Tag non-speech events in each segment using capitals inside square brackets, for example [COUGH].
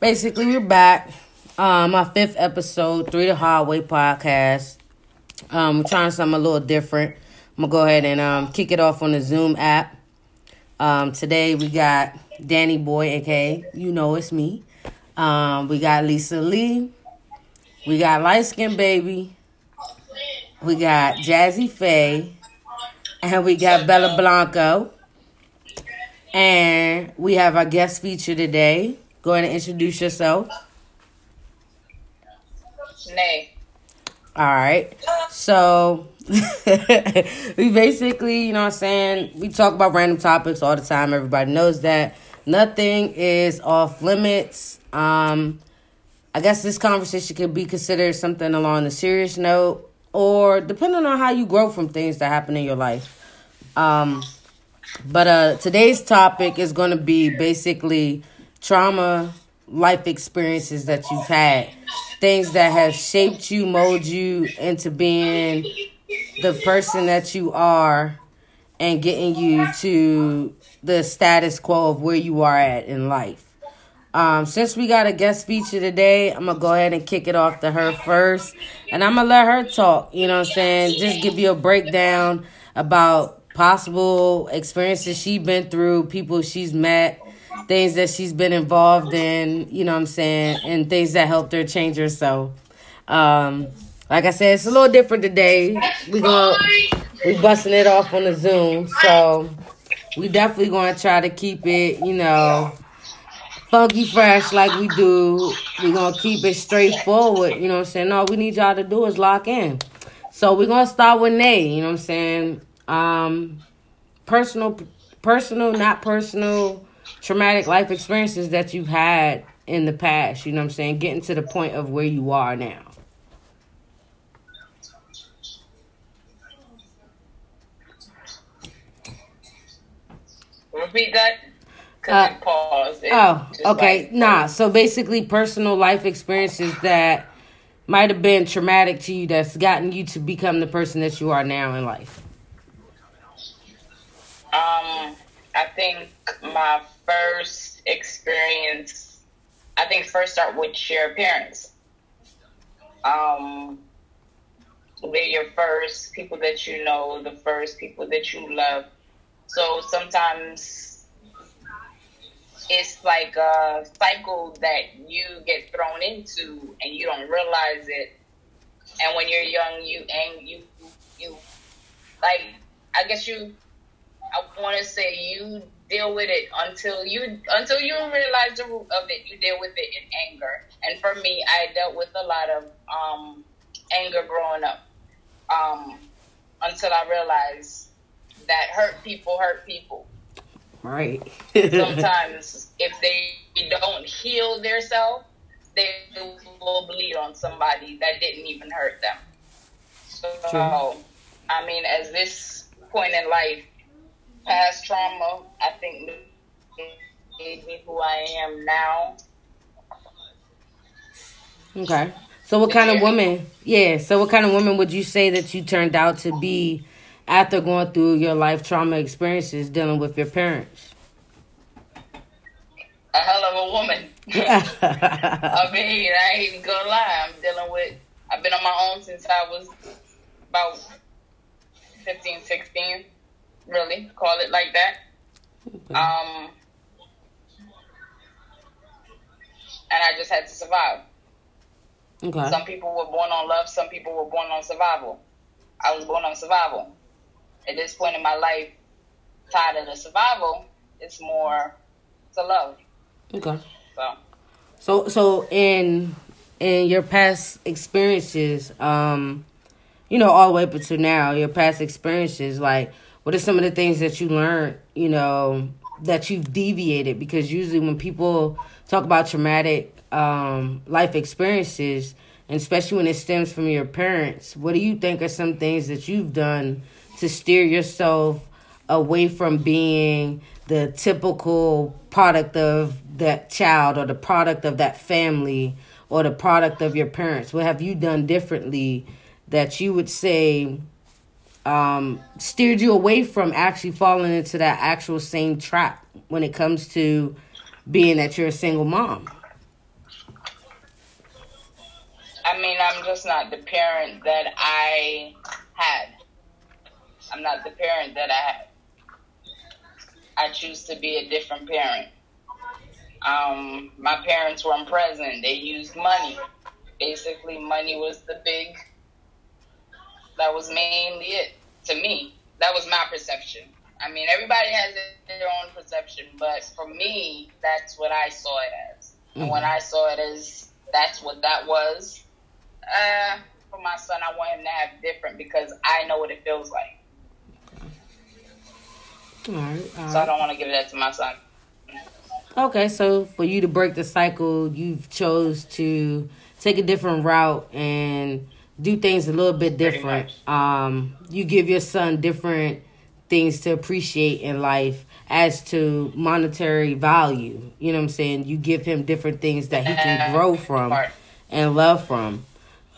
basically we're back. Um, my fifth episode, Three the Hard Way podcast. Um, we're trying something a little different. I'm gonna go ahead and um kick it off on the Zoom app. Um, today we got Danny Boy, aka you know it's me. Um, we got Lisa Lee. We got Light Skin Baby. We got Jazzy Faye. And we got Bella Blanco. And we have our guest feature today. Go ahead and introduce yourself. Nay. All right. So [LAUGHS] we basically, you know what I'm saying, we talk about random topics all the time. Everybody knows that. Nothing is off limits. Um I guess this conversation could be considered something along the serious note or depending on how you grow from things that happen in your life. Um but uh today's topic is going to be basically trauma life experiences that you've had things that have shaped you molded you into being the person that you are and getting you to the status quo of where you are at in life um, since we got a guest feature today, I'm gonna go ahead and kick it off to her first, and I'm gonna let her talk. You know what I'm saying? Just give you a breakdown about possible experiences she's been through, people she's met, things that she's been involved in, you know what I'm saying, and things that helped her change herself. Um, like I said, it's a little different today. We going we busting it off on the Zoom, so we definitely gonna try to keep it, you know, funky fresh like we do. we gonna keep it straightforward, you know what I'm saying? All we need y'all to do is lock in. So we're gonna start with Nay, you know what I'm saying? Um personal personal, not personal traumatic life experiences that you've had in the past, you know what I'm saying? Getting to the point of where you are now. Repeat that. Uh, oh, okay. Like, nah. So basically, personal life experiences that might have been traumatic to you that's gotten you to become the person that you are now in life. Um, I think my first experience, I think first start with your parents. Um, they're your first people that you know, the first people that you love. So sometimes it's like a cycle that you get thrown into and you don't realize it. And when you're young, you and you you like I guess you I want to say you deal with it until you until you realize the root of it. You deal with it in anger. And for me, I dealt with a lot of um, anger growing up um, until I realized that hurt people hurt people. Right. Sometimes, [LAUGHS] if they don't heal themselves, they will bleed on somebody that didn't even hurt them. So, True. I mean, as this point in life, past trauma, I think made me who I am now. Okay. So what kind of woman? Yeah. So what kind of woman would you say that you turned out to be after going through your life trauma experiences dealing with your parents? A hell of a woman. [LAUGHS] I mean, I ain't even gonna lie. I'm dealing with. I've been on my own since I was about 15, 16 really call it like that. Okay. Um, and I just had to survive. Okay. Some people were born on love. Some people were born on survival. I was born on survival. At this point in my life, tired of the survival, it's more to love. Okay. So. So so in in your past experiences, um, you know, all the way up to now, your past experiences, like what are some of the things that you learned, you know, that you've deviated? Because usually when people talk about traumatic um, life experiences, and especially when it stems from your parents, what do you think are some things that you've done to steer yourself away from being the typical product of that child or the product of that family or the product of your parents? What have you done differently that you would say um, steered you away from actually falling into that actual same trap when it comes to being that you're a single mom? I mean, I'm just not the parent that I had. I'm not the parent that I had. I choose to be a different parent. Um, my parents weren't present. They used money. Basically, money was the big that was mainly it to me. That was my perception. I mean, everybody has their own perception, but for me, that's what I saw it as. Mm-hmm. And when I saw it as that's what that was, uh, for my son, I want him to have different because I know what it feels like. All right, all right. So I don't want to give that to my son. Okay, so for you to break the cycle, you've chose to take a different route and do things a little bit different. Um, you give your son different things to appreciate in life as to monetary value. You know what I'm saying? You give him different things that he can grow from and love from.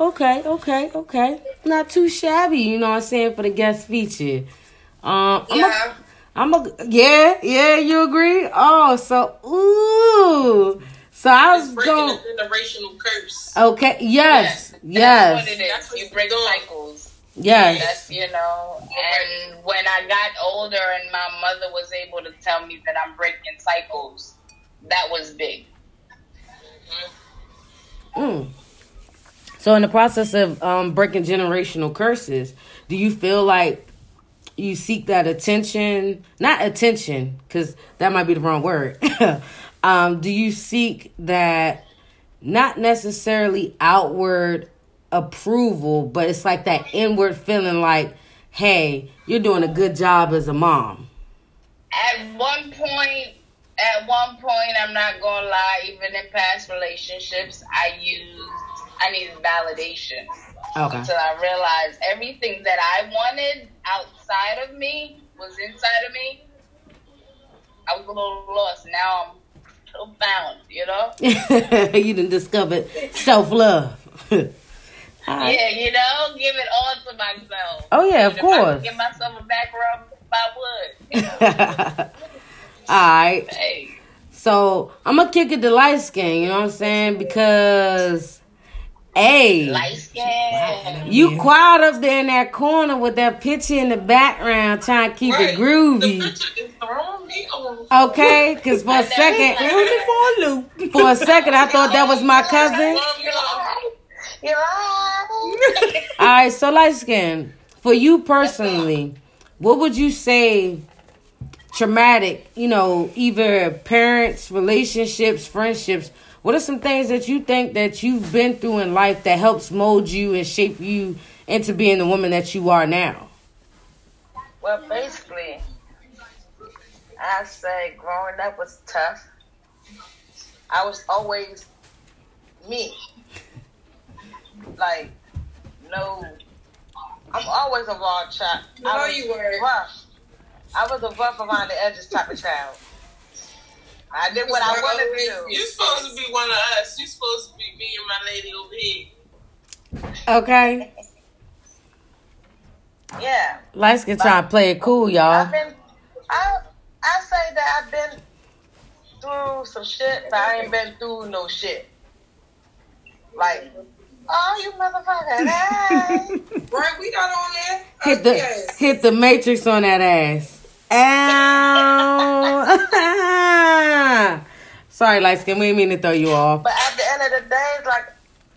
Okay, okay, okay. Not too shabby, you know what I'm saying, for the guest feature. Um, yeah. I'm a, yeah, yeah, you agree? Oh, so, ooh. So I was going. A generational curse. Okay, yes, yes. yes. That's what it is. you break cycles. Yes. That's, you know, and when I got older and my mother was able to tell me that I'm breaking cycles, that was big. Mm. So, in the process of um, breaking generational curses, do you feel like you seek that attention? Not attention, because that might be the wrong word. [LAUGHS] um, do you seek that not necessarily outward approval, but it's like that inward feeling like, hey, you're doing a good job as a mom. At one point, at one point, I'm not gonna lie, even in past relationships, I used, I needed validation. Okay. Until I realized everything that I wanted outside of me was inside of me. I was a little lost. Now I'm so found, you know? [LAUGHS] you didn't discover self love. [LAUGHS] Yeah, you know, give it all to myself. Oh yeah, of course. give myself a back rub, I would. You [LAUGHS] know? all right. Hey. So I'm gonna kick it to light skin. You know what I'm saying? Because. Hey, light skin. You quiet up there in that corner with that picture in the background, trying to keep right. it groovy. Okay, because for a second, for a second, I thought that was my cousin. All right, so light skin. For you personally, what would you say traumatic, you know, either parents, relationships, friendships, what are some things that you think that you've been through in life that helps mold you and shape you into being the woman that you are now? Well, basically, I say growing up was tough. I was always me like no. I'm always a raw child. No, I was you were rough. I was a rough around the edges type of child. I did what I wanted to do. You're supposed to be one of us. You're supposed to be me and my lady over here. Okay. yeah. Light skin trying to play it cool, y'all. I've been, I, I say that I've been through some shit, but I ain't been through no shit. Like, Oh, you motherfucker! Hey. [LAUGHS] right, we got on there. Hit the yes. hit the matrix on that ass. Ow! [LAUGHS] Sorry, light skin. We didn't mean to throw you off. But at the end of the day, it's like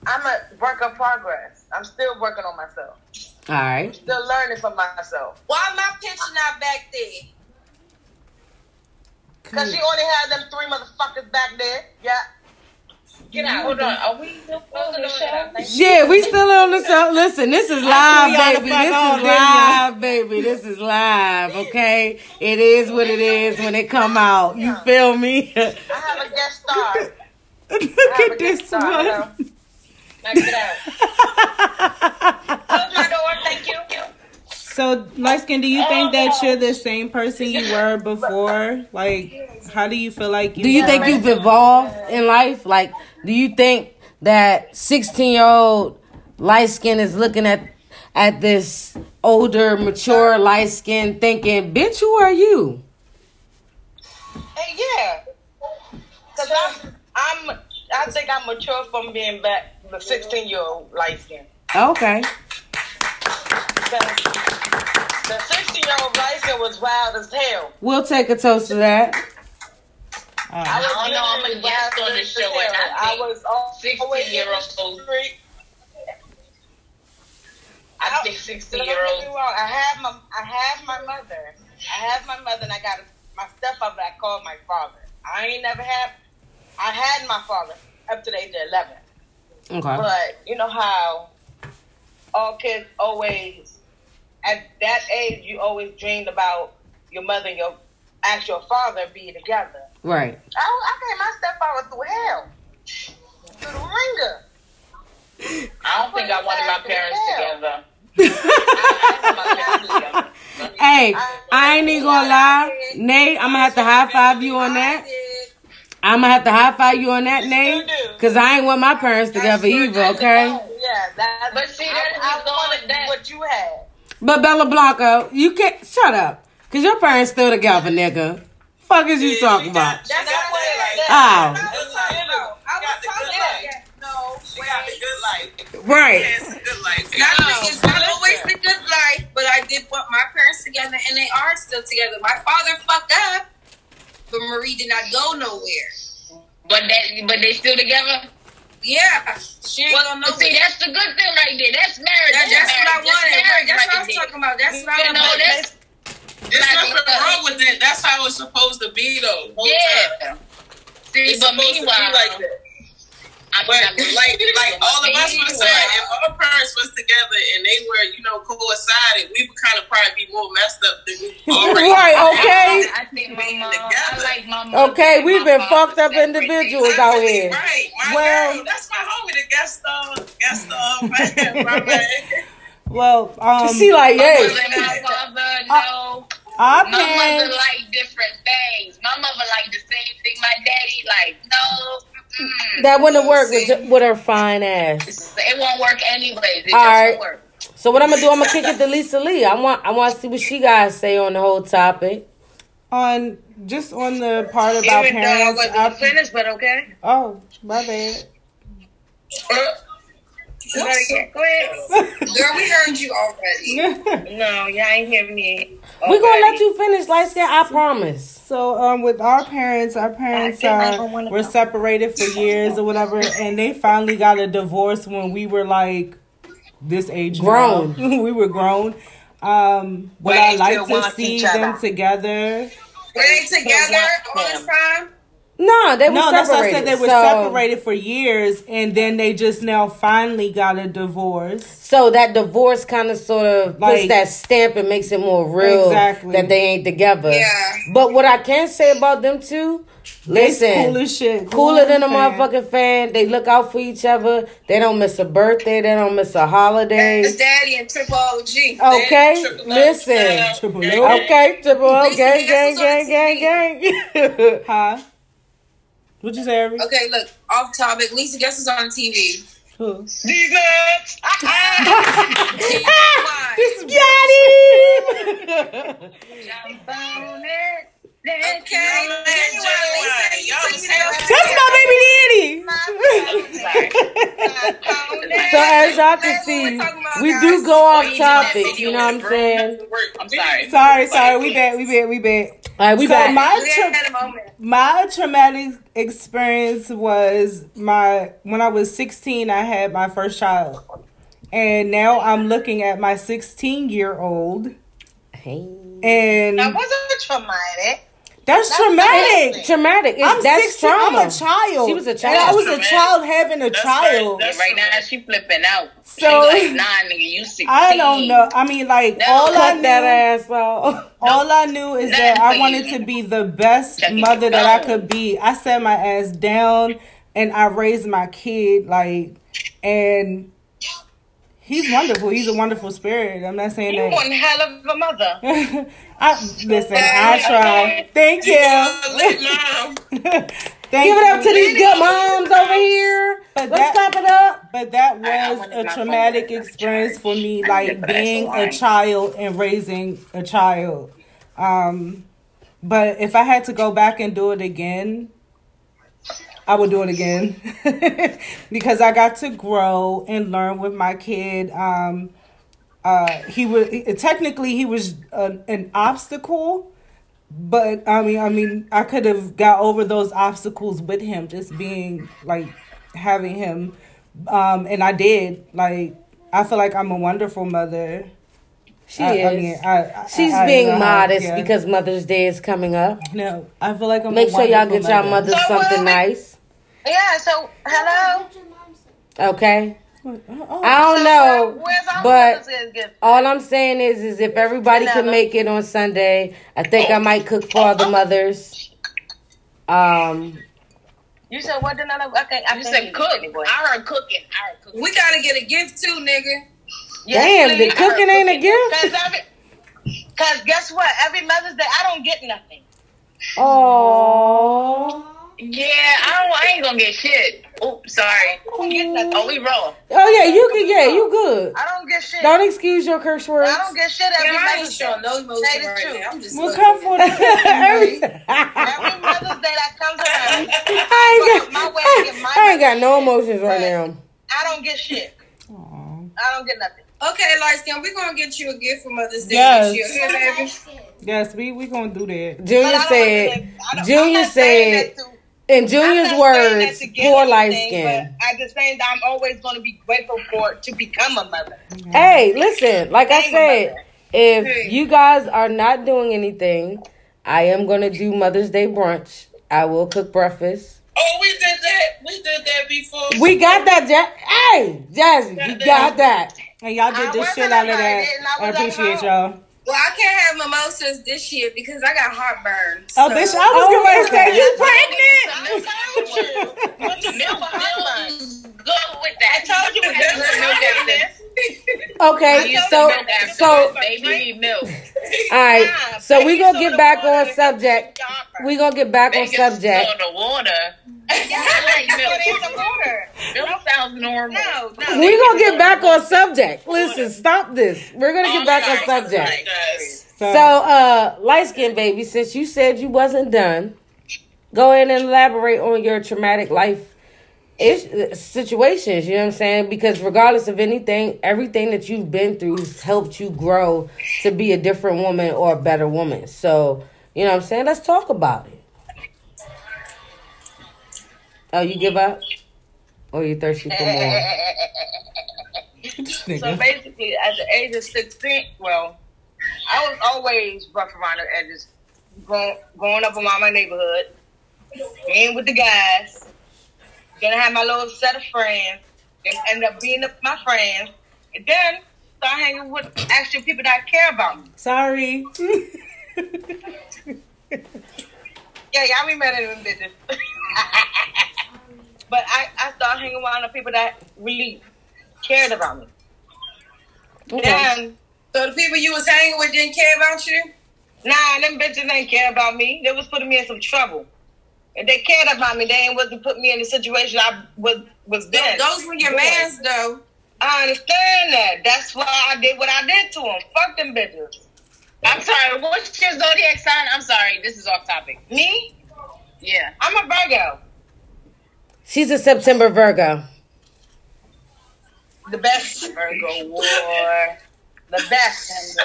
I'm a work of progress. I'm still working on myself. All right. I'm still learning from myself. Why my picture not back there? Because she only had them three motherfuckers back there. Yeah. Get out. Hold on. Are we still on the show? Yeah, we still on the show. Listen, this is live, baby. This is live, baby. This is live, okay? It is what it is when it come out. You feel me? [LAUGHS] I have a guest star. Look at this one. Now get out. [LAUGHS] Close your door. Thank you. So, light skin, do you think that you're the same person you were before? Like, how do you feel like you? Do you think you've evolved in life? Like, do you think that 16 year old light skin is looking at at this older, mature light skin, thinking, "Bitch, who are you?" Hey, yeah, because I'm, I'm, I think I'm mature from being back the 16 year old light skin. Okay. The 16 year old light skin was wild as hell. We'll take a toast to that. I I was don't know, I'm a guest on the show, hell. and I I was always 60 year old. I think 60 year get olds. me wrong. I have my I have my mother. I have my mother, and I got my stepfather. I called my father. I ain't never had. I had my father up to the age of eleven. Okay. But you know how all kids always, at that age, you always dreamed about your mother and your actual father being together. Right. I, I gave my stepfather through hell, through the ringer. I don't think I wanted my parents together. [LAUGHS] Hey, I ain't even gonna lie. Nate, I'm gonna have to high five you on that. I'm gonna have to high five you on that, Nate. Cause I ain't want my parents together either, okay? Yeah, that, But see, I, that is I going wanted that- what you had. But Bella Blanco, you can't shut up. Cause your parents still together, nigga. Fuck is you talking about? That's not what it is. Oh. That's what I'm talking about. I was talking about that. No, She got good life. Right. Yes, good life. Nothing is not always the good life, but I did want my parents together, and they are still together. My father fucked up, but Marie did not go nowhere. But that, but they still together. Yeah, she ain't Well, go nowhere. see, that's the good thing right there. That's marriage. That- that's what I marriage. wanted. Right, marriage that's what I was talking about. That's what I You know, wanted. that's There's Like, nothing uh, wrong with that. That's how it's supposed to be, though. Whole time. yeah. See, It's but supposed to be meanwhile, like that. I'm But like, like all of us was saying, if our parents was together and they were, you know, coincided, we would kind of probably be more messed up than we [LAUGHS] already. Right, okay. I think my mom. I like my mom. Okay, we've my been father fucked up separate. individuals out here. Right. My Well- girl, that's my homie, the guest star. Guest star. Man, my man. Well, um, She like, My yes. mother and my father, no. our My mother parents. like different things. My mother like the same thing. My daddy like no. Mm-mm. That wouldn't work with, with her fine ass. It won't work anyway. It All just right. won't work. So what I'm gonna do? I'm gonna kick it to Lisa Lee. I want I want to see what she guys say on the whole topic. on just on the part about Even though I parents. wasn't finished, but okay. oh, my bad. Uh, Go ahead. Go ahead. Girl, we heard you already. [LAUGHS] No, y'all ain't hearing me. We're gonna let you finish, light skin. I promise. So um, with our parents, our parents I don't uh, were separated for years or whatever, and they finally got a divorce when we were like this age. Grown. [LAUGHS] we were grown. Um, would But I like to see them together? Were they together all the time? No, they were No, that's separated. what I said. They were so, separated for years, and then they just now finally got a divorce. So that divorce kind of sort of puts that stamp and makes it more real Exactly. that they ain't together. Yeah. But what I can say about them two, listen, cool as shit. cooler than a fan. motherfucking fan. They look out for each other. They don't miss a birthday. They don't miss a holiday. It's Daddy and Triple OG. Okay, Triple listen. X, Triple yeah. Okay, triple O, Lisa, gang, gang, gang, gang, [LAUGHS] gang. Huh? What you say, Ari? Okay, look, off topic. Lisa, guess who's on TV? Who? These nuts. Ah, ah! Why? [LAUGHS] Got him. Okay. That's my baby daddy. so as y'all can see, we do go off topic. You know what I'm saying? I'm sorry. Sorry, sorry. We bet. We bet. We bet. All right, we so back. my tra- had a moment. my traumatic experience was my when I was 16 I had my first child. And now I'm looking at my 16 year old Hey. and That wasn't traumatic. That's traumatic. Traumatic. It's, I'm that's 16, trauma. I'm a child. She was a And child. I was a child having a That's child. right. Right now she flipping out. So- she like, nah, nigga, you 16. [LAUGHS] I don't know. I mean, like No, all I knew, that ass [LAUGHS] off. all I knew is that I wanted you. to be the best Checking mother that I could be. I sat my ass down and I raised my kid like, and he's wonderful. He's a wonderful spirit. I'm not saying that. You that. one hell of a mother. [LAUGHS] I listen. I try. Thank you. [LAUGHS] Thank Give it up to these good moms over here. But Let's that- clap it up. But that I- I was a traumatic experience for me, like did, being a child and raising a child. Um, but if I had to go back and do it again, I would do it again [LAUGHS] because I got to grow and learn with my kid. Um, uh, he was technically he was a, an obstacle, but I mean, I mean, I could have got over those obstacles with him, just being like having him, um, and I did. Like, I feel like I'm a wonderful mother. She I, is. I mean, I, I, She's I- I being know how- modest yeah. because Mother's Day is coming up. no, I feel like I'm. Make a sure y'all wonderful get y'all mother. mother something nice. Yeah. So hello. Okay. Oh, I don't So know, where- but Mother's Day gift? all I'm saying is, is if everybody can make it on Sunday, I think I might cook for all the mothers. Um, You said what? Did I? I can't. I You said cook. anymore. I heard cooking. I heard cooking. We gotta get a gift too, nigga. Yes, damn, the cooking ain't a gift. Cause, every, Cause guess what? Every Mother's Day, I don't get nothing. Oh, Yeah, I don't. I ain't gonna get shit. Oops, sorry. I don't get nothing. Oh, we roll. oh yeah, you can. Yeah, you good. I don't get shit. Don't excuse your curse words. I don't get shit every Girl, I ain't Mother's Day. showing no emotion Say the right truth. now. I'm just We'll come for the [LAUGHS] Every. Every Mother's Day that comes around, I ain't My got, way to get my I ain't got no shit. emotions right now. I don't get shit. Aw. I don't get nothing. Okay, light skin, we're gonna get you a gift for Mother's Day Yes. this year. Here, baby. Yes, we we gonna do that. But Junior said. get it. I don't- I'm Junior said. That to- In I'm Junior's not saying that words, poor light skin. But at the same time, I'm always going to be grateful for to become a mother. Hey, listen, like I said, mother. if Hey. you guys are not doing anything, I am gonna do Mother's Day brunch. I will cook breakfast. Oh, we did that. We did that before. We got that, ja- hey, Jazzy, we got that. And y'all did I the shit out of that. I I appreciate oh, y'all. Well, I can't have mimosas this year because I got heartburn. Oh, so- bitch, I was Oh, gonna say you I pregnant. told you. [LAUGHS] Milk, heartburn. milk, go with that. I told you we had Milk milk after this. Okay, I so so baby need milk. all right, so we gonna get back on subject. We gonna get back on Baby subject. soda water. Yeah, like milk. put in water. Milk sounds normal. No, no. We gonna get back on subject. Listen, stop this. We're gonna get back on subject. So, uh, light skin baby, since you said you wasn't done, go ahead and elaborate on your traumatic life ish, uh, situations. You know what I'm saying? Because regardless of anything, everything that you've been through has helped you grow to be a different woman or a better woman. So, you know what I'm saying? Let's talk about it. Oh, you give up? Or you thirsty for more? [LAUGHS] So basically, at the age of 16, well, I was always rough around the edges, going, growing up around my neighborhood, being with the guys, then I had my little set of friends, then ended up being up my friends, and then start hanging with actual people that care about me. Sorry. [LAUGHS] Yeah, y'all be mad at them bitches. [LAUGHS] but I, I started hanging around the people that really cared about me. Okay. Then So the people you was hanging with didn't care about you? Nah, them bitches ain't care about me. They was putting me in some trouble. If they cared about me, they ain't wasn't putting me in the situation I was was then. Those were your doing. mans, though. I understand that. That's why I did what I did to them. Fuck them bitches. I'm sorry. What's your zodiac sign? I'm sorry. This is off topic. Me? Yeah. I'm a Virgo. She's a September Virgo. The best Virgo war. The best.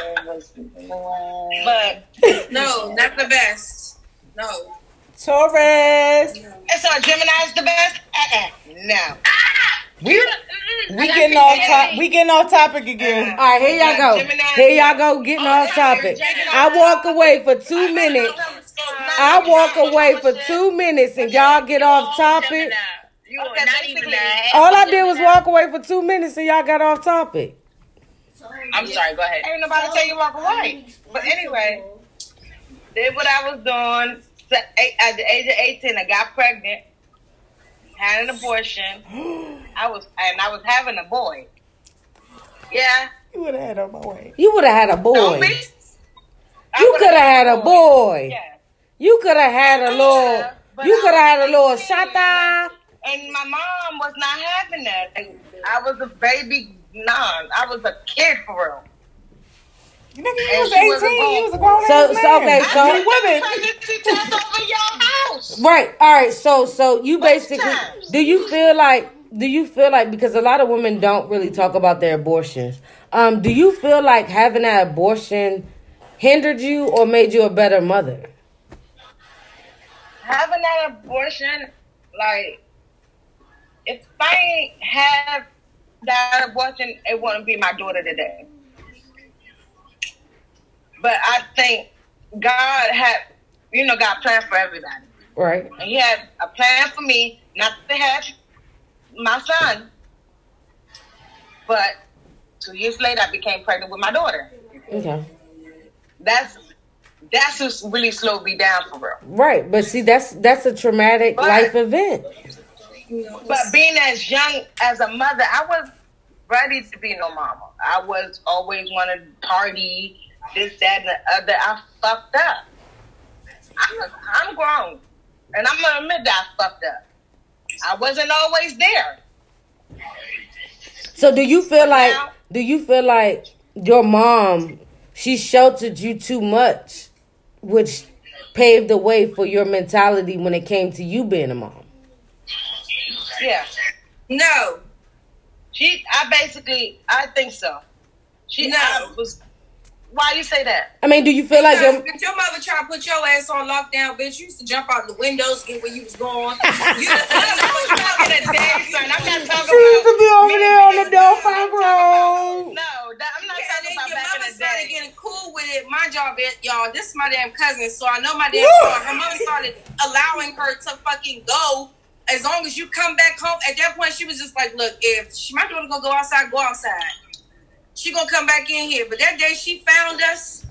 But No, not the best. No. Taurus. it's our Gemini's the best? Uh-uh. No. Ah! We, We getting off top. We getting off topic again. Uh-huh. all right, here y'all go. Here y'all go, getting oh, off topic. I walk away for two minutes. I walk away for two minutes and y'all get off topic. You Okay, not even that. All I did was walk away for two minutes and y'all got off topic. I'm sorry. Go ahead. Ain't nobody tell you walk away. But anyway, did what I was doing. So, eight- At the age of 18, I got pregnant, had an abortion. [GASPS] I was, and I was having a boy. Yeah. You would have had on my way. You would have had a boy. You could have had a boy. Yeah. You could have had a little. You could have had a little shata. And my mom was not having that. I was a baby non. I was a kid for real. Nigga, you And was she was a 18. You was a grown- grown So- ass so, man. okay, so- Many women. Pregnancy test over your house. Right. All right. So so you basically do you feel like do you feel like because a lot of women don't really talk about their abortions. Um, do you feel like having that abortion hindered you or made you a better mother? Having that abortion, like, if I ain't have that abortion, it wouldn't be my daughter today. But I think God had, you know, God planned for everybody. Right. And he had a plan for me not to have my son. But two years later, I became pregnant with my daughter. Okay. That's that's just really slowed me down for real. Right. But see, that's that's a traumatic But- life event. But being as young as a mother, I was ready to be no mama. I was always wanted to party, this, that, and the other. I fucked up. I'm, I'm grown, and I'm gonna admit that I fucked up. I wasn't always there. So do you feel like now- do you feel like your mom she sheltered you too much, which paved the way for your mentality when it came to you being a mom? Yeah, No. she. I basically, I think so. She No. I was. Why you say that? I mean, do you feel like your if your mother try to put your ass on lockdown, bitch, you used to jump out the windows, get where you was going. You used to I was talking to Dave, son. I'm not talking She used to be over there on the a Delphi mom. Road. No, that, I'm not and talking then about your back mother in the started day. getting cool with it. My job, is, y'all, this is my damn cousin, so I know my damn Woo! Her mother started allowing her to fucking go as long as you come back home. At that point, she was just like, look, if she, my daughter gonna go outside, go outside. She gonna come back in here. But that day she found us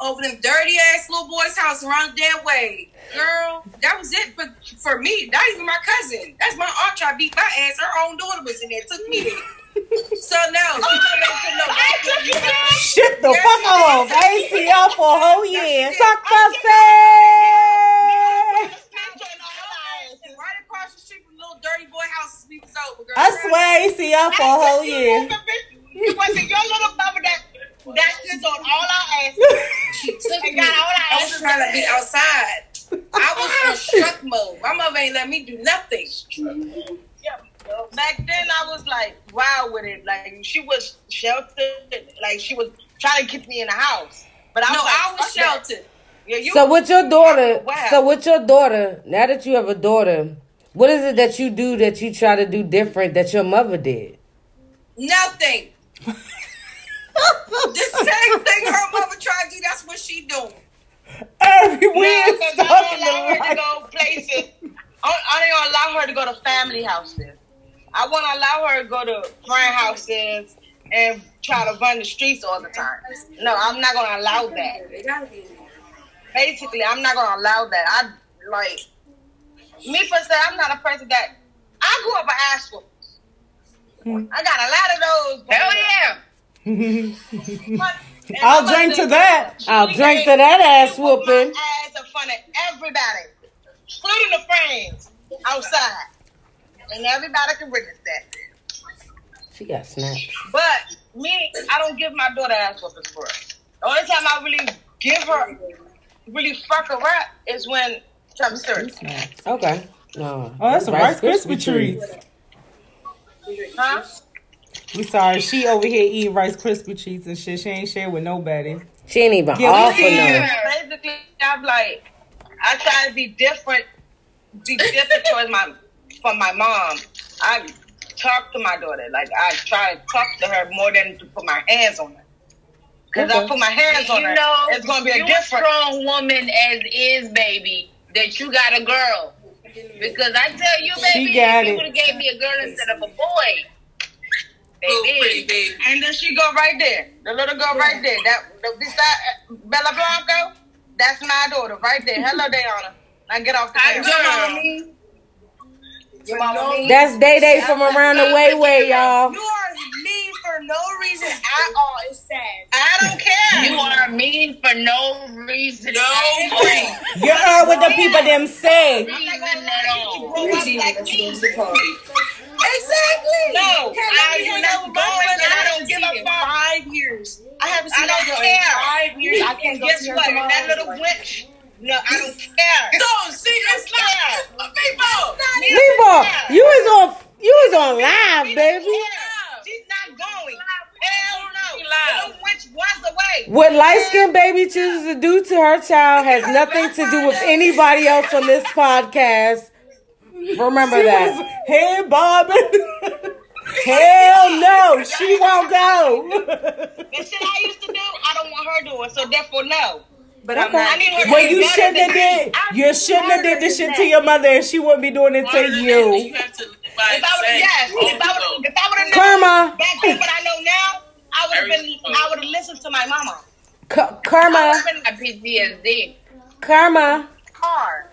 over them dirty ass little boy's house around the damn way. Girl, that was it for, for me. Not even my cousin. That's my aunt tried to beat my ass. Her own daughter was in there, took me there. [LAUGHS] So now she come back to no Shit the Yes, fuck you off. did. I ain't see y'all for a whole year. suck pussy? Oh, right across the street from little dirty boy houses we was over, girl. I swear I see y'all for a whole year. It wasn't your little mama that that sits on all our asses. She [LAUGHS] took And got all our I was asses trying to be outside. I was on struck [LAUGHS] mode. My mother ain't let me do nothing. Back then, I was like wild with it. Like she was sheltered. Like she was trying to keep me in the house. But I No, was like, I was fuck that. sheltered. Yeah, you. So with your daughter, Wow. so with your daughter, now that you have a daughter, what is it that you do that you try to do different that your mother did? Nothing. The same thing her mother tried to do, that's what she doing. Every No, weird 'cause stuff I in don't allow her to go places. I I don't allow her to go to family houses. I want to allow her to go to friend houses and try to run the streets all the time. No, I'm not gonna allow that. Basically, I'm not gonna allow that. I like me per se. I'm not a person that I grew up an ass whooping. I got a lot of those. Hell yeah. [LAUGHS] And I'll drink to that. I'll drink to that ass she whooped my whooping. ass in front of everybody, including the friends outside, and everybody can witness that. She got snapped. But me, I don't give my daughter ass whoopings for it. The only time I really give her, really fuck her up, is when something serious. Okay. No. Oh, that's some Rice Krispie treats. Huh? We sorry. She over here eating Rice Krispie treats and shit. She ain't share with nobody. She ain't even Yeah, we offer see no. Basically, I'm like, I try to be different, be different towards my, from my mom. I talk to my daughter, like I try to talk to her more than to put my hands on her. Cause I put my hands on You her, know, it's gonna be a you different. strong woman as is, baby. That you got a girl. Because I tell you, baby, got if you would have gave me a girl instead of a boy, Little baby. And then she go right there, the little girl right there. That the, beside uh, Bella Blanco, that's my daughter right there. Hello, [LAUGHS] Dayana. Now get off the Hi, camera. Your girl. mama mean? Your mama mean? That's Day Day from around the way way, y'all. You are mean for no reason at all. It's sad. I don't care. You are mean for no reason. No at way. all. You heard what the people them say. Reason at all. like. Exactly. No, Can't let I me hang never out with my going and I I don't give a fuck. Five years. I haven't I seen that don't girl in care. guess what? And that little witch. No, I don't care. No, see, it's not people. People, you was on you was on live, baby. She's not going. Hell no. The little witch was away. What light skinned baby chooses to do to her child has nothing to do with anybody else on this podcast. Remember that. Head bobbing. [LAUGHS] Hell no, she won't go. The shit I used to do, I don't want her doing. So therefore, no. But I'm Okay. I not. need her to Well, be you shouldn't have than did. me. You shouldn't have did this shit to your mother, and she wouldn't be doing it to You you. have to by If I would have, yes, oh, if I would, oh. if I would have Karma. back then what I know now, I would have been, I would have listened to my mama. K- I karma, would have been PTSD. karma. hard.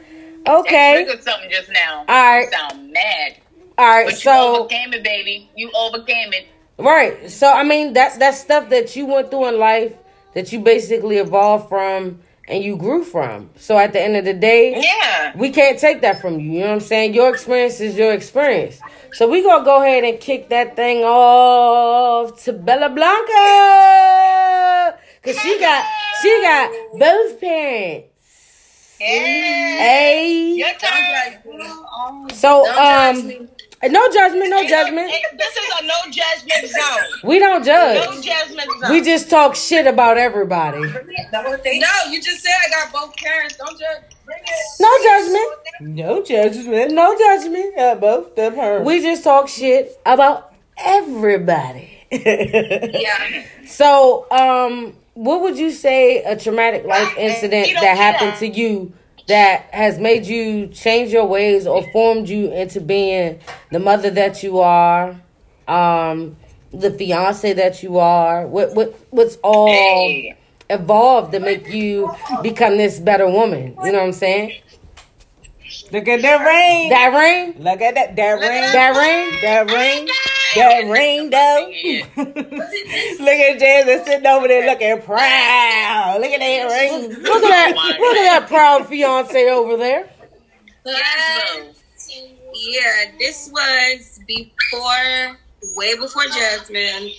Okay. Triggered something just now. All right. You sound mad. All right. But you overcame it, baby. You overcame it. right. So I mean that that's stuff that you went through in life that you basically evolved from and you grew from. So at the end of the day, Yeah. we can't take that from you. You know what I'm saying? Your experience is your experience. So we gonna go ahead and kick that thing off to Bella Blanca. Cause she got she got both parents. Hey. Hey. Your turn. So um no judgment, no judgment. This is a no judgment zone. We don't judge. No judgment zone. We just talk shit about everybody. No, you just said I got both parents. Don't judge. No judgment. No judgment, no judgment. Uh, both of her. We just talk shit about everybody. Yeah. [LAUGHS] So, um, what would you say a traumatic life incident that happened that. to you that has made you change your ways or formed you into being the mother that you are, um, the fiance that you are? What what what's all Hey. evolved to make you become this better woman? You know what I'm saying? Look at that ring. That ring, Look at that. That ring. that ring. That ring. That ring, though. [LAUGHS] Look at Jasmine sitting over there looking proud. Look at that ring. [LAUGHS] Look at that! Oh look at that proud fiance over there. Yes. Yeah, this was before, way before Jasmine.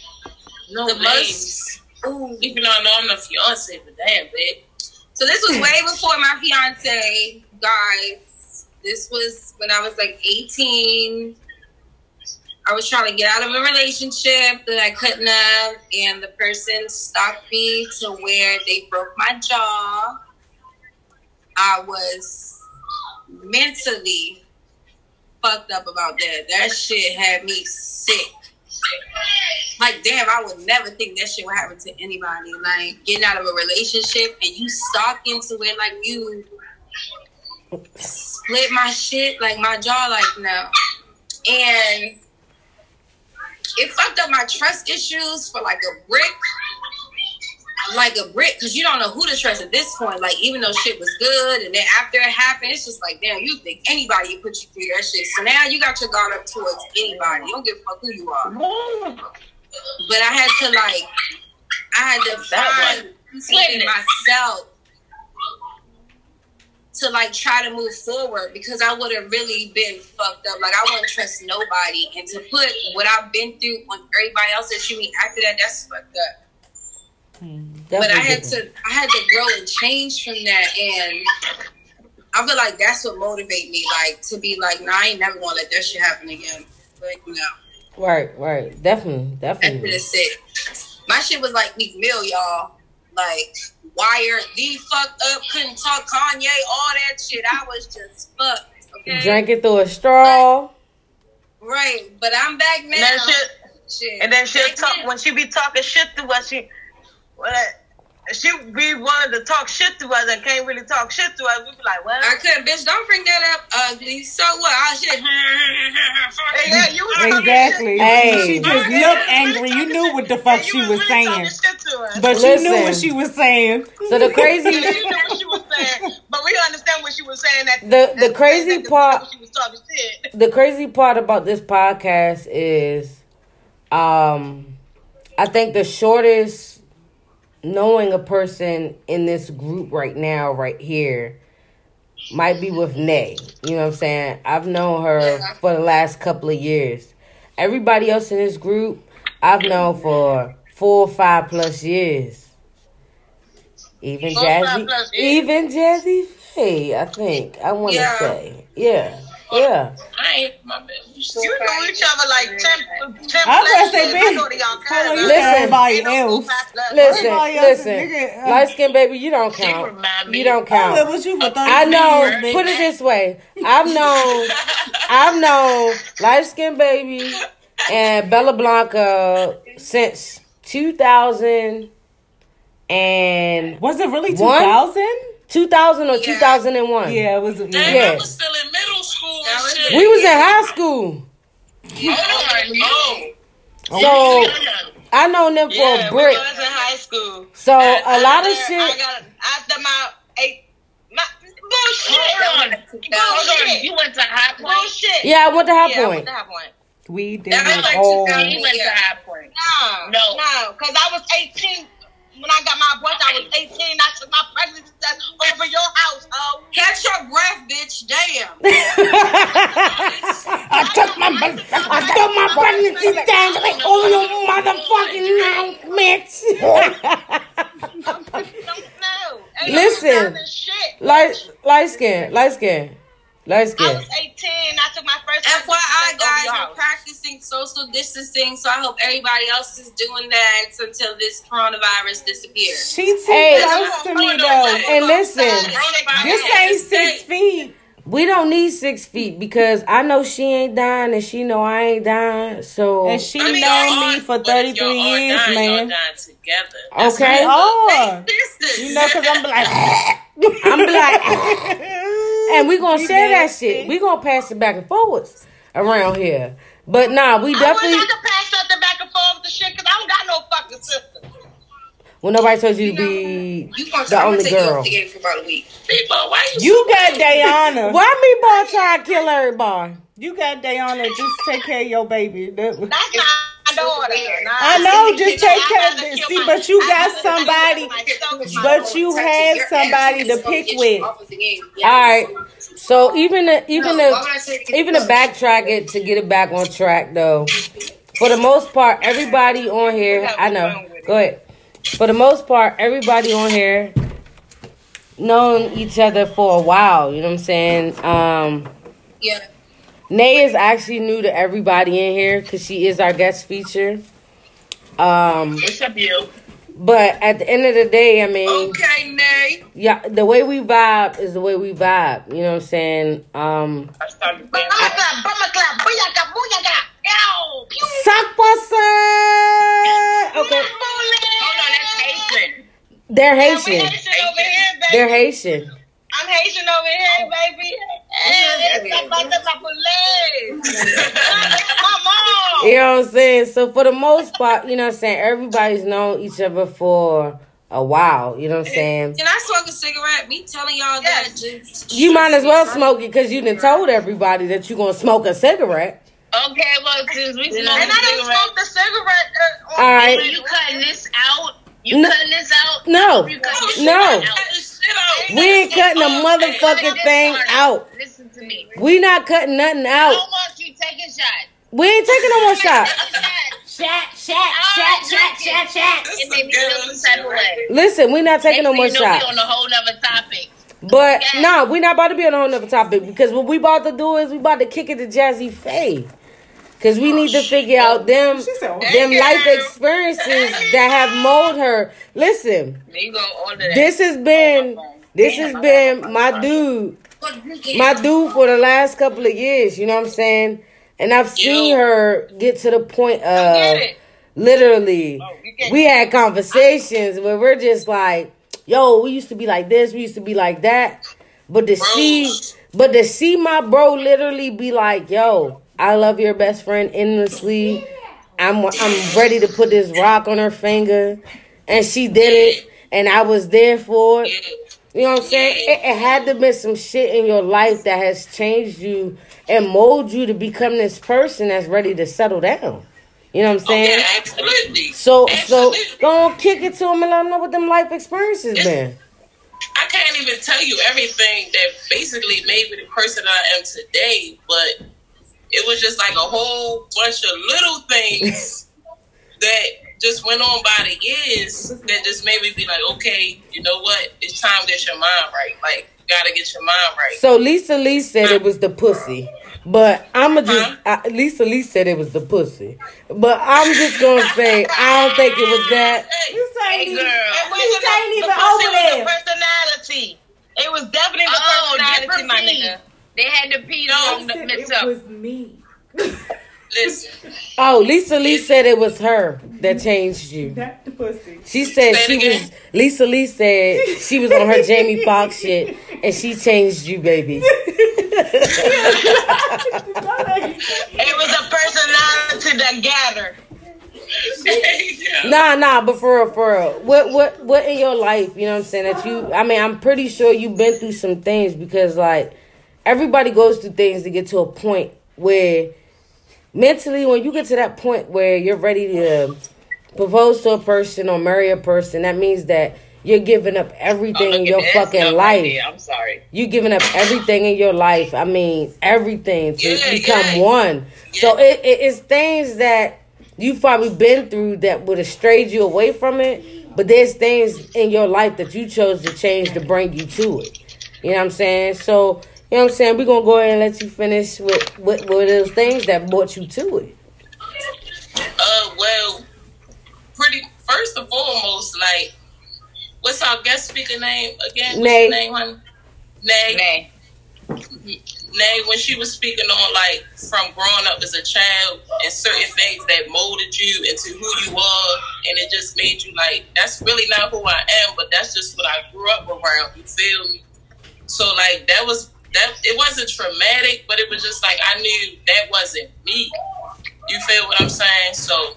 No The names. most. Even though I know I'm the fiance, but damn, bitch. So this was way before my fiance, guys. This was when I was like 18. I was trying to get out of a relationship that I couldn't have, and the person stopped me to where they broke my jaw. I was mentally fucked up about that. That shit had me sick. Like, damn, I would never think that shit would happen to anybody. Like, getting out of a relationship and you stalk into it, like, you split my shit, like, my jaw, like, no. And it fucked up my trust issues for, like, a brick. Like a brick, because you don't know who to trust at this point. Like, even though shit was good, and then after it happened, it's just like, damn, you think anybody would put you through that shit. So now you got your guard up towards anybody. You don't give a fuck who you are. But I had to like, I had to That find myself to like try to move forward because I would have really been fucked up. Like I wouldn't trust nobody, and to put what I've been through on everybody else that shoot me after that, that's fucked up. But I had to, I had to grow and change from that, and I feel like that's what motivated me, like to be like, nah, I ain't never gonna let that shit happen again. Like, no. Right, right, definitely, definitely. is sick. My shit was like Meek Mill, y'all. Like wired, the fucked up, couldn't talk Kanye, all that shit. I was just fucked. Okay. Drank it through a straw. Right, but I'm back now. And then shit, Shit. and then she'll Back talk then. when she be talking shit to us. She, well, she be wanting to talk shit to us and can't really talk shit to us. We be like, well, I couldn't, bitch. Don't bring that up, ugly. So what? I shit. Hmm, hmm, hmm, hey, yeah, you was talking Exactly. Hey. She just looked angry. You knew what the fuck she was really saying. talking shit to us. But you knew what she was saying. So the crazy, [LAUGHS] you know what she was saying, but we understand what she was saying. That The- the crazy that part- she was talking shit. the crazy part about this podcast is, um, I think the shortest knowing a person in this group right now, right here, might be with Nay. You know what I'm saying? I've known her for the last couple of years. Everybody else in this group, I've known for four or five plus years. Even Four, Jazzy, even Jazzy Faye, I think. I want to Yeah. say. Yeah. Yeah. I ain't my bad. You know each other like ten, ten I was gonna say, pledges. I bitch, go to y'all Hold on, Listen. everybody else. four, five plus. Listen, Everybody else listen. nigga, uh, Light skin baby, you don't count. You don't count. with you for I know. years, Put it this way. I've known. [LAUGHS] I've known light skin baby and Bella Blanca since 2000 and Was it really 2000? 2000 or Yeah. 2001. Yeah, it was. Damn, Yeah. Yeah. I was still in middle school That and was- shit. We was in high school. Oh, oh. So I known them for Yeah, a we brick. was in high school. So a lot of After- shit. I got after my eight. My, bullshit. Hold on. Hold on. You went to High Point? Bullshit. Yeah, I went to High Yeah, I went Point. to High Point. We did That was like all. 2000. He went to High Point. No, No. no, because I was 18 when I got my abortion. I was 18. I took my pregnancy test over your house. Oh, Catch your breath, bitch. Damn. [LAUGHS] I took my I took my pregnancy down over your motherfucking mouth, bitch. don't know. Ain't no Listen. light light skin, light skin, light I was 18. I took my first pregnancy FYI, guys, we're practicing social distancing, so I hope everybody else is doing that until this coronavirus disappears. She too Hey. close to me though. And listen, This ain't six feet. we don't need six feet because I know she ain't dying and she know I ain't dying. So And she I mean, known me are- for 33 years, dying, man. Y'all dying together. Okay, We are. You know, because I'm like, I'm [LAUGHS] like, and we gonna You share that shit. We gonna pass it back and forwards around here. But nah, we I wish definitely. I could pass something back and forth with the shit because I don't got no fucking sister. Well, nobody told you to be You gonna the I'm only gonna take you girl. off the game for about a week. People, why you? you got Dayana. [LAUGHS] Why me ball try to kill everybody? You got Dayana. Just take care of your baby. That- That's not my daughter. I know, just take care of this. See, but you got somebody. kill myself with my But you have somebody to pick with. All right. So even the even the even to backtrack it to get it back on track though. For the most part, everybody on here, I know. Go ahead. For the most part, everybody on here known each other for a while. You know what I'm saying? Um, Yeah. Nay is actually new to everybody in here because she is our guest feature. Um, What's up, you? but at the end of the day, I mean, Okay, Nay. yeah, the way we vibe is the way we vibe. You know what I'm saying? Um, I started Bummer playing. clap, bummer clap, booyaka, booyaka. Yo, pew. suck. Okay, Hold on, that's Haitian. they're We Haitian. Haitian over here, baby. They're Haitian. I'm Haitian over here, baby. Hey, it's up under my [LAUGHS] legs. My mom. You know what I'm saying? So for the most part, you know what I'm saying, everybody's known each other for a while. You know what I'm saying? Can I smoke a cigarette? Me telling y'all that just You might as well smoke it because you done told everybody that you're gonna smoke a cigarette. Okay, well, since we smoking And I done cigarettes, smoke the cigarette. Uh, on All right. you cutting this out? You No. cutting this out? No. You cutting this No. Shit out? We ain't cutting a motherfucking thing out. Listen to me. We not cutting nothing out. don't you taking shots. We ain't taking no more shots. Shot, shot, shot, shot, shot, shot. It made me feel some type of way. Listen, we not taking no more Next thing you know, shots. We on a whole nother topic. But nah, we not about to be on a whole nother topic because what we about to do is we about to kick it to Jazzy Faye. Cause we need to figure out them said, them life experiences that have molded her. Listen, There you go, all of that. this has been this has been my dude, my dude for the last couple of years. You know what I'm saying? And I've seen her get to the point of literally we had conversations where we're just like, yo, we used to be like this, we used to be like that. But to see but to see my bro literally be like, yo, I love your best friend endlessly. I'm I'm ready to put this rock on her finger. And she did it. And I was there for it. You know what I'm saying? It, it had to be some shit in your life that has changed you and mold you to become this person that's ready to settle down. You know what I'm oh, saying? Yeah, absolutely. So so Absolutely. go on, kick it to him and let him know what them life experiences been. I can't even tell you everything that basically made me the person I am today, but it was just like a whole bunch of little things [LAUGHS] that just went on by the years that just made me be like, okay, you know what? It's time to get your mind right. Like, you gotta get your mind right. So Lisa Lee said it was the pussy. But I'ma just I, Lisa Lee said it was the pussy. But I'm just gonna say I don't think it was that. You Hey, saying girl. you wasn't ain't the- even the pussy over was there. The personality. It was definitely the Oh, personality, my nigga. They had to pee No, on the Said mix it was me. Listen, Oh, Lisa Lee said it was her that changed you. Not the pussy. She said Say she was Lisa Lee said she was on her Jamie Foxx shit and she changed you, baby. [LAUGHS] It was a personality that gathered. Nah, nah, but for real, for real. What what what in your life, you know what I'm saying, that you I mean, I'm pretty sure you've been through some things because like everybody goes through things to get to a point where mentally when you get to that point where you're ready to propose to a person or marry a person, that means that you're giving up everything in your fucking life. I'm sorry. you're giving up everything in your life. I mean, everything to Yeah, become yeah. one. So it, it, it's things that you've probably been through that would have strayed you away from it. But there's things in your life that you chose to change to bring you to it. You know what I'm saying? So, you know what I'm saying? We're going to go ahead and let you finish with, with, with those things that brought you to it. Uh, well, pretty first and foremost, like, what's our guest speaker name again? What's Nay. your name, honey? Nay. Nay. Nay, when she was speaking on like from growing up as a child and certain things that molded you into who you are, and it just made you like that's really not who I am, but that's just what I grew up around. You feel me? So like that was that. It wasn't traumatic, but it was just like I knew that wasn't me. You feel what I'm saying? So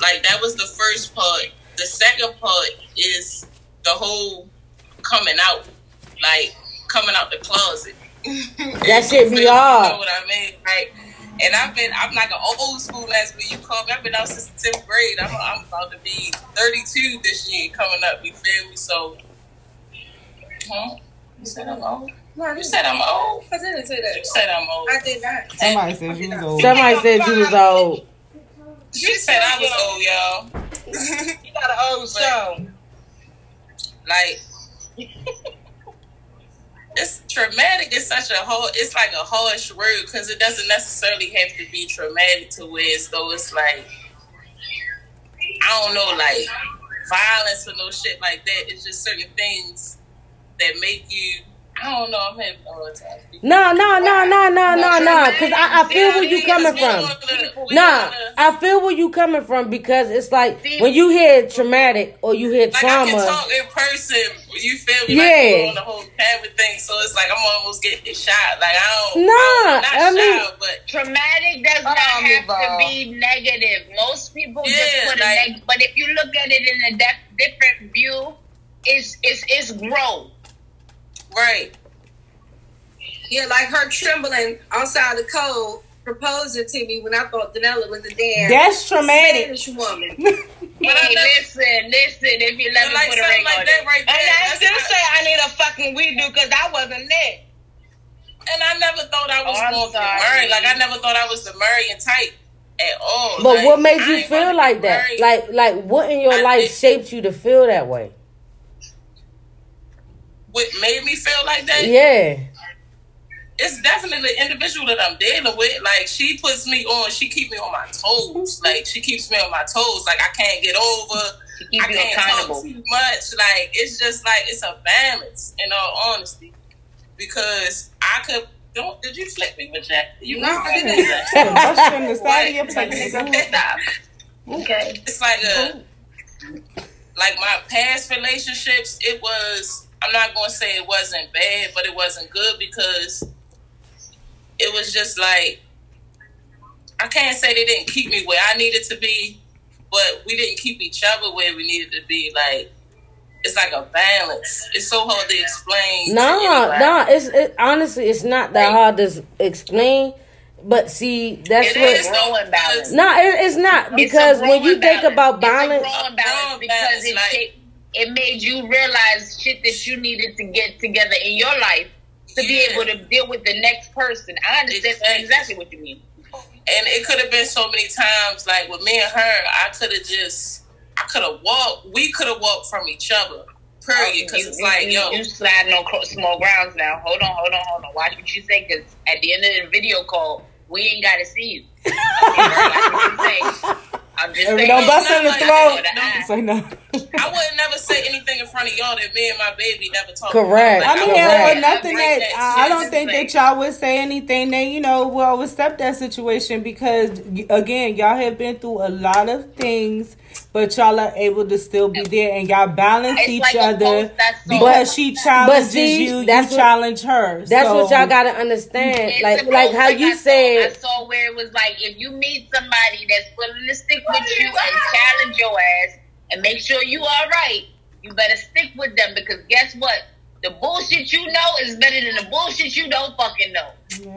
like that was the first part. The second part is the whole coming out, like coming out the closet. [LAUGHS] That shit be You know what I mean? Like, and I've been, I'm like an old school lesbian. You call me, I've been out since the 10th grade. I'm, I'm about to be 32 this year coming up. You feel me? So, huh? You said I'm old? You said I'm old? I didn't say that. You that. said I'm old. I did not. Somebody said you was old. Somebody said you was old. She said I was old, y'all. [LAUGHS] You got an old show. Like, it's traumatic. It's such a whole. It's like a harsh word because it doesn't necessarily have to be traumatic to where it's though it's like I don't know, like violence or no shit like that. It's just certain things that make you. I don't know. I'm having a hard time. speaking. No, no, no, no, no, no, no. Because I, I feel where you coming from. Nah, I feel where you coming from because it's like when you hear traumatic or you hear trauma. Like I can talk in person, you feel me? Yeah. Like on the whole camera thing, so it's like I'm almost getting shot. Like I don't, Nah, I don't, not I mean- shot, but Traumatic does not have to be negative. Most people Yeah, just put a like- neg- but if you look at it in a def- different view, it's it's it's growth. Right. Yeah, like her trembling outside the code, proposing to me when I thought Danella was a damn That's traumatic. Spanish woman. [LAUGHS] But I hey, never- listen, listen. If you let me like put a ring like on that it, right there. And I that's still not- say I need a fucking we do because I wasn't there. and I never thought I was Oh, I'm going to sorry. Like I never thought I was the marrying type at all. But Like, what made you feel like that? Like, like what in your I life shaped you to feel that way? What made me feel like that? Yeah. it's definitely the individual that I'm dealing with. Like she puts me on, she keep me on my toes. Like she keeps me on my toes. Like I can't get over. I can't accountable. talk too much. Like it's just like it's a balance. In all honesty, because I could. Don't did you flip me with that? You No, I didn't. didn't. [LAUGHS] Bust in the side of your Like, [LAUGHS] Okay. it's like a like my past relationships. It was. I'm not going to say it wasn't bad, but it wasn't good because it was just like I can't say they didn't keep me where I needed to be, but we didn't keep each other where we needed to be. Like it's like a balance. It's so hard to explain. to No, anybody. no. It's it, honestly, it's not that hard to explain. But see, that's It what. is. growing balance. No, it, it's not because It's when you growing think balance. about It's a balance, growing balance because balance, it like- shaped- it made you realize shit that you needed to get together in your life to be able to deal with the next person. I understand Exactly. exactly what you mean. And it could have been so many times, like with me and her, I could have just, I could have walked. We could have walked from each other. Period. Oh, because it's you- like, you, yo, you sliding on small grounds now. Hold on, hold on, hold on. Watch what you say, because at the end of the video call, we ain't got to see you. [LAUGHS] Okay, watch what you say. I'm just saying. don't bust in the like throat, that. say no. I would never say anything in front of y'all that me and my baby never talked. Correct. About. I mean, Correct. nothing that that I I don't think that y'all would say anything that you know will overstep that situation because again, y'all have been through a lot of things, but y'all are able to still be there and y'all balance It's each like other post because she challenges see, you, that's you what- challenge her. That's So- what y'all gotta understand. It's Like like how like you I saw- said. I saw where it was like if you meet somebody that's willing to stick with you and challenge your ass and make sure you are right, you better stick with them because guess what? The bullshit you know is better than the bullshit you don't fucking know.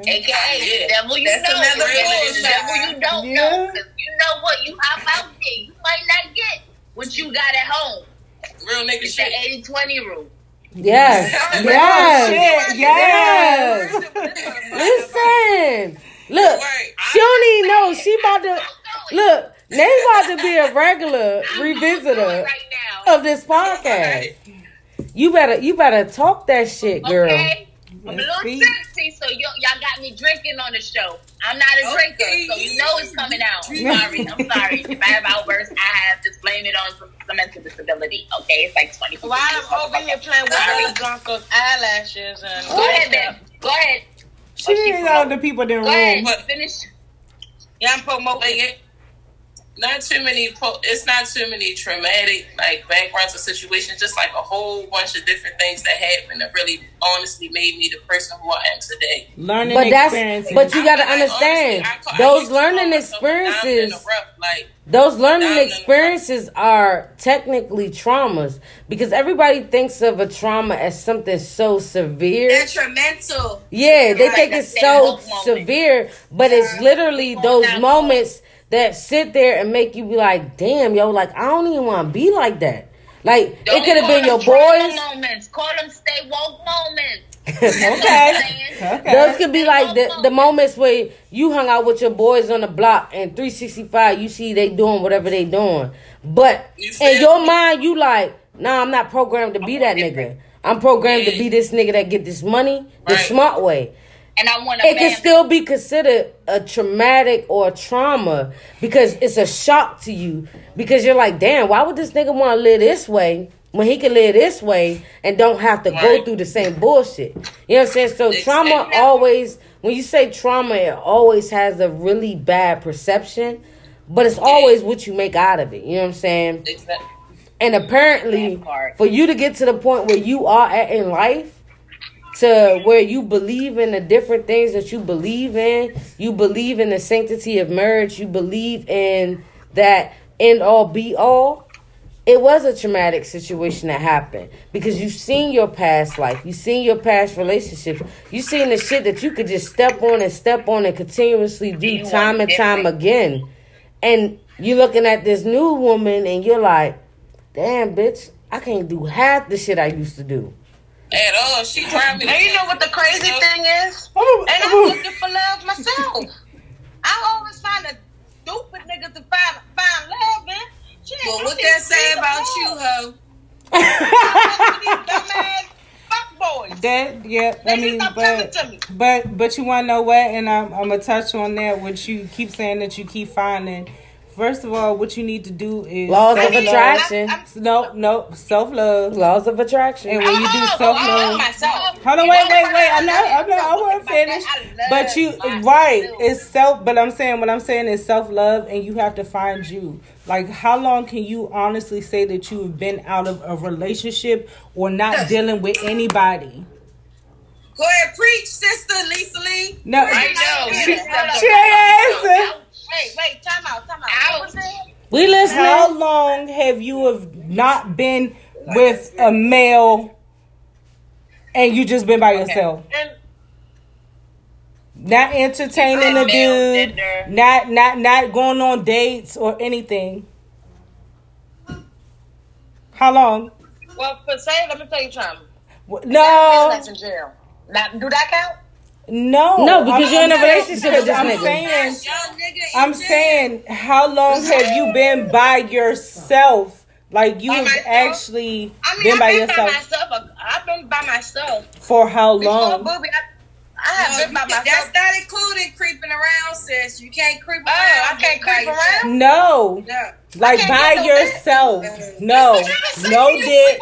AKA Yeah. the devil you That's know another is better than the devil you don't Yeah. know. Because you know what? You hop out there. You might not get what you got at home. Real nigga It's the shit. 80 20 rule. Yes. [LAUGHS] Yes. Yes. Yes. Listen. Look. Right. She don't even know. She about to look. They about to be a regular revisitor Right of this podcast. You better you better talk that shit, girl. Okay? I'm a little see. tipsy, so y- y'all got me drinking on the show. I'm not a drinker, so you know it's coming out. I'm sorry. I'm sorry. If I have outbursts, I have just blame it on some, some mental disability. Okay, it's like 20 While I'm over here playing with Sorry. Willy Blanco's eyelashes and Go ahead, then. Go ahead. She didn't know the people in the Go ahead. room. But- Finish. Yeah, I'm promoting. It, not too many. Po- it's not too many traumatic like backgrounds or situations. Just like a whole bunch of different things that happened that really, honestly, made me the person who I am today. Learning But that's experiences. but you gotta I- like, understand honestly, I ca- I those used to call learning myself a diamond in experiences. rough, Like Those learning Diamond in the experiences are technically traumas because everybody thinks of a trauma as something so severe. Detrimental. Yeah, they Like think that it's so severe, but it's literally those down moments that sit there and make you be like, "Damn, yo, like I don't even want to be like that." Like Don't it could have been your boys. moments. Call them stay woke moments. [LAUGHS] okay. Okay. Those could be like the, the moments where you hung out with your boys on the block and 365 you see they doing whatever they doing. But You in your me? mind you like, nah, I'm not programmed to be that nigga. I'm programmed to be this nigga that get this money the smart way. And I want to It can still be considered a traumatic or a trauma because it's a shock to you because you're like, damn, why would this nigga want to live this way when he can live this way and don't have to go through the same bullshit? You know what I'm saying? So trauma Exactly. always, when you say trauma, it always has a really bad perception, but it's always what you make out of it. You know what I'm saying? exactly. And apparently, for you to get to the point where you are at in life, to where you believe in the different things that you believe in, you believe in the sanctity of marriage, you believe in that end all be all. It was a traumatic situation that happened because you've seen your past life, you've seen your past relationships, you've seen the shit that you could just step on and step on and continuously do time and time again. And you're looking at this new woman and you're like, damn, bitch, I can't do half the shit I used to do. At all, she drive me. And you know what the crazy thing is? And I'm looking for love myself. I always find a stupid nigga to find find love in. Shit, Well, what need that say about some you, love. ho? These [LAUGHS] dumbass. That yeah, I They need mean, to stop coming but me. but but you want to know what? And I'm I'm gonna touch on that. What you keep saying that you keep finding. First of all, what you need to do is Laws of self-love. attraction. I'm- No, no, self love. Laws of attraction. And when you do Oh, oh self I love love. Hold on, wait, wait, wait. I'm not, I'm not, I want to finish. But you, right, it's self, but I'm saying, what I'm saying is self love, and you have to find you. Like, how long can you honestly say that you have been out of a relationship or not dealing with anybody? Go ahead, preach, sister Lisa Lee. No, I know. She, You stepped she ain't answer. Wait, wait, time out, time out. Ouch. What was it? We listening. How long have you have not been with a male and you just been by yourself? And Not entertaining a dude, gender. not not not going on dates or anything. How long? well, for say, let me tell you something. Wh- That's No, in jail. Now, do that count? No, No, because you're in a relationship with this I'm nigga. saying, nigga I'm saying, how long have you been by yourself? Like you By have myself? actually I mean, been I've by been yourself by myself. I've been by myself. for how Before long? Booby, I, I have No, been by can- myself. that's not including creeping around, sis. You can't creep Oh, around. I can't creep around? No, No. like by get no yourself. No, no dick.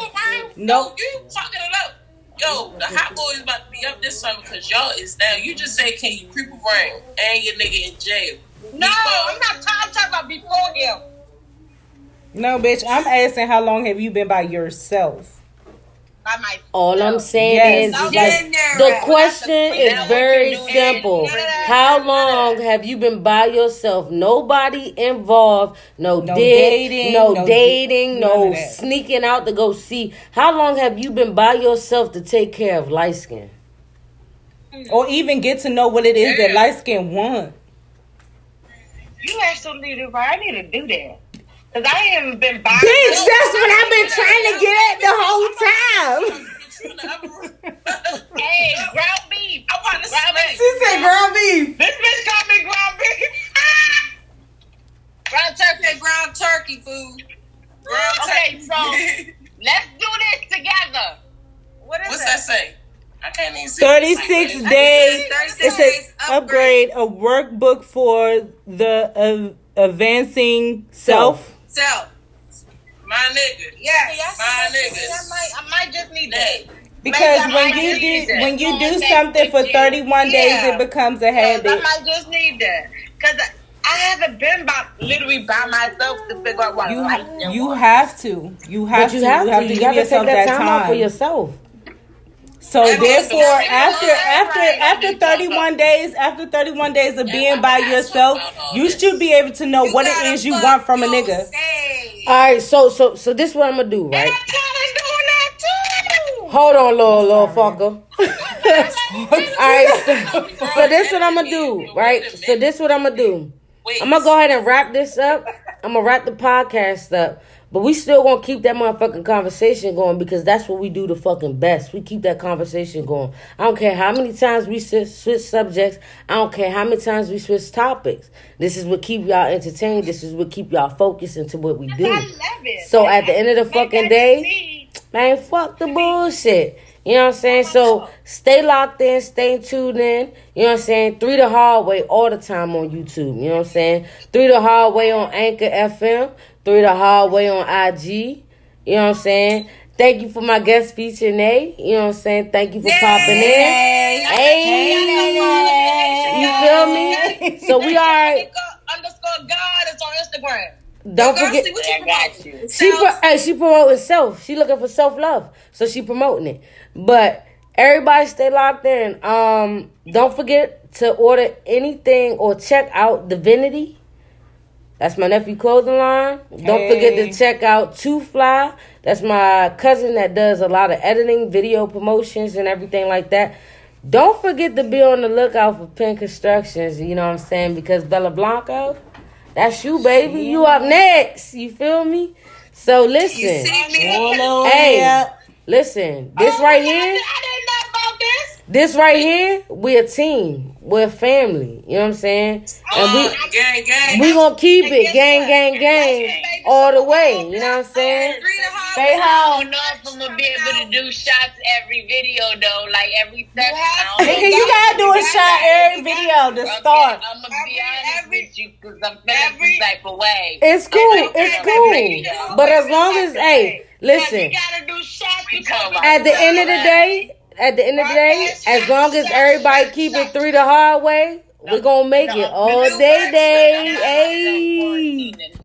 No. You fucking it up. Yo, the hot boy is about to be up this summer because y'all is down. You just say, can you creep around and your nigga in jail? No, I'm not talking, I'm talking about before him. No, bitch. I'm asking how long have you been by yourself? By my All I'm saying Yes. is, like, in the That's question the- is very what you're doing. simple. Yeah. How long have you been by yourself? Nobody involved. No, No dick, dating, no, no dating, di- no sneaking out to go see. How long have you been by yourself to take care of light skin? Hmm. Or even get to know what it is that light skin want. You actually do right. I need to do that. Because I haven't been by Bitch, that's what I've been trying to get at the whole time. Hey, ground beef. I want to Ground beef. She said ground beef. This bitch called me ground beef. [LAUGHS] ground turkey. ground turkey food. Ground Okay, turkey. so [LAUGHS] let's do this together. What is What's that? that say? I can't even see. 36 Like, days. 36 It says days upgrade a workbook for the uh, advancing self. Self. My nigga. Yes. My I niggas. might, I might just need that. Because Maybe when you do that. when you do Okay, something for with you. 31 days, Yeah. it becomes a habit. I might just need that. Because I haven't been by, literally by myself to figure out what I like. You and you have to. You have But you to. have you have to. to You give gotta yourself take that that time out for yourself. So That therefore, after after Right. after 31 days, after 31 days of being by yourself, you should be able to know You what it is you want from a nigga. yourself. All right, so so so this what I'm gonna do, And right? I'm doing that too. Hold on, little little fucker. [LAUGHS] All right, so, so this what I'm gonna do, right? So this what I'm gonna do. I'm gonna go ahead and wrap this up. I'm gonna wrap the podcast up. But we still gonna keep that motherfucking conversation going because that's what we do the fucking best. We keep that conversation going. I don't care how many times we switch, subjects. I don't care how many times we switch topics. This is what keep y'all entertained. This is what keep y'all focused into what we do. I love it. So at the end of the fucking day, man, fuck the bullshit. You know what I'm saying? So stay locked in, stay tuned in. You know what I'm saying? Three the hard way all the time on YouTube. You know what I'm saying? Three the hard way on Anchor FM. Three the hard way on IG. You know what I'm saying? Thank you for my guest feature, Nay. You know what I'm saying? Thank you for popping in. Hey, you feel me? [LAUGHS] So we are. Underscore God is on Instagram. Don't Girl, forget. see what you I got you. She pro- hey, she promoting self. She looking for self love, so she promoting it. But everybody stay locked in. Um, don't forget to order anything or check out Divinity. That's my nephew clothing line. Don't forget to check out Two Fly. That's my cousin that does a lot of editing, video promotions, and everything like that. Don't forget to be on the lookout for Pin Constructions. You know what I'm saying? Because Bella Blanco, that's you, baby. You up next. You feel me? So You listen, see me? hey, listen. This oh, right I here, didn't know about this. this right here, we're a team. We're a family. You know what I'm saying? And we gang, gang. we gonna keep it gang, gang, gang all the way. You know what I'm saying? Three to high. Stay I don't know if I'm gonna be able to do shots every video though, like every second. Nigga, you gotta do a shot every video to start. I'm gonna be honest with you because I'm feeling every- some type of way. It's cool. It's cool. But as long as hey, listen. You gotta do shots At the end of the day, at the end of the day, as long as everybody keep it three the hard way, we're gonna make it all day, day. Hey.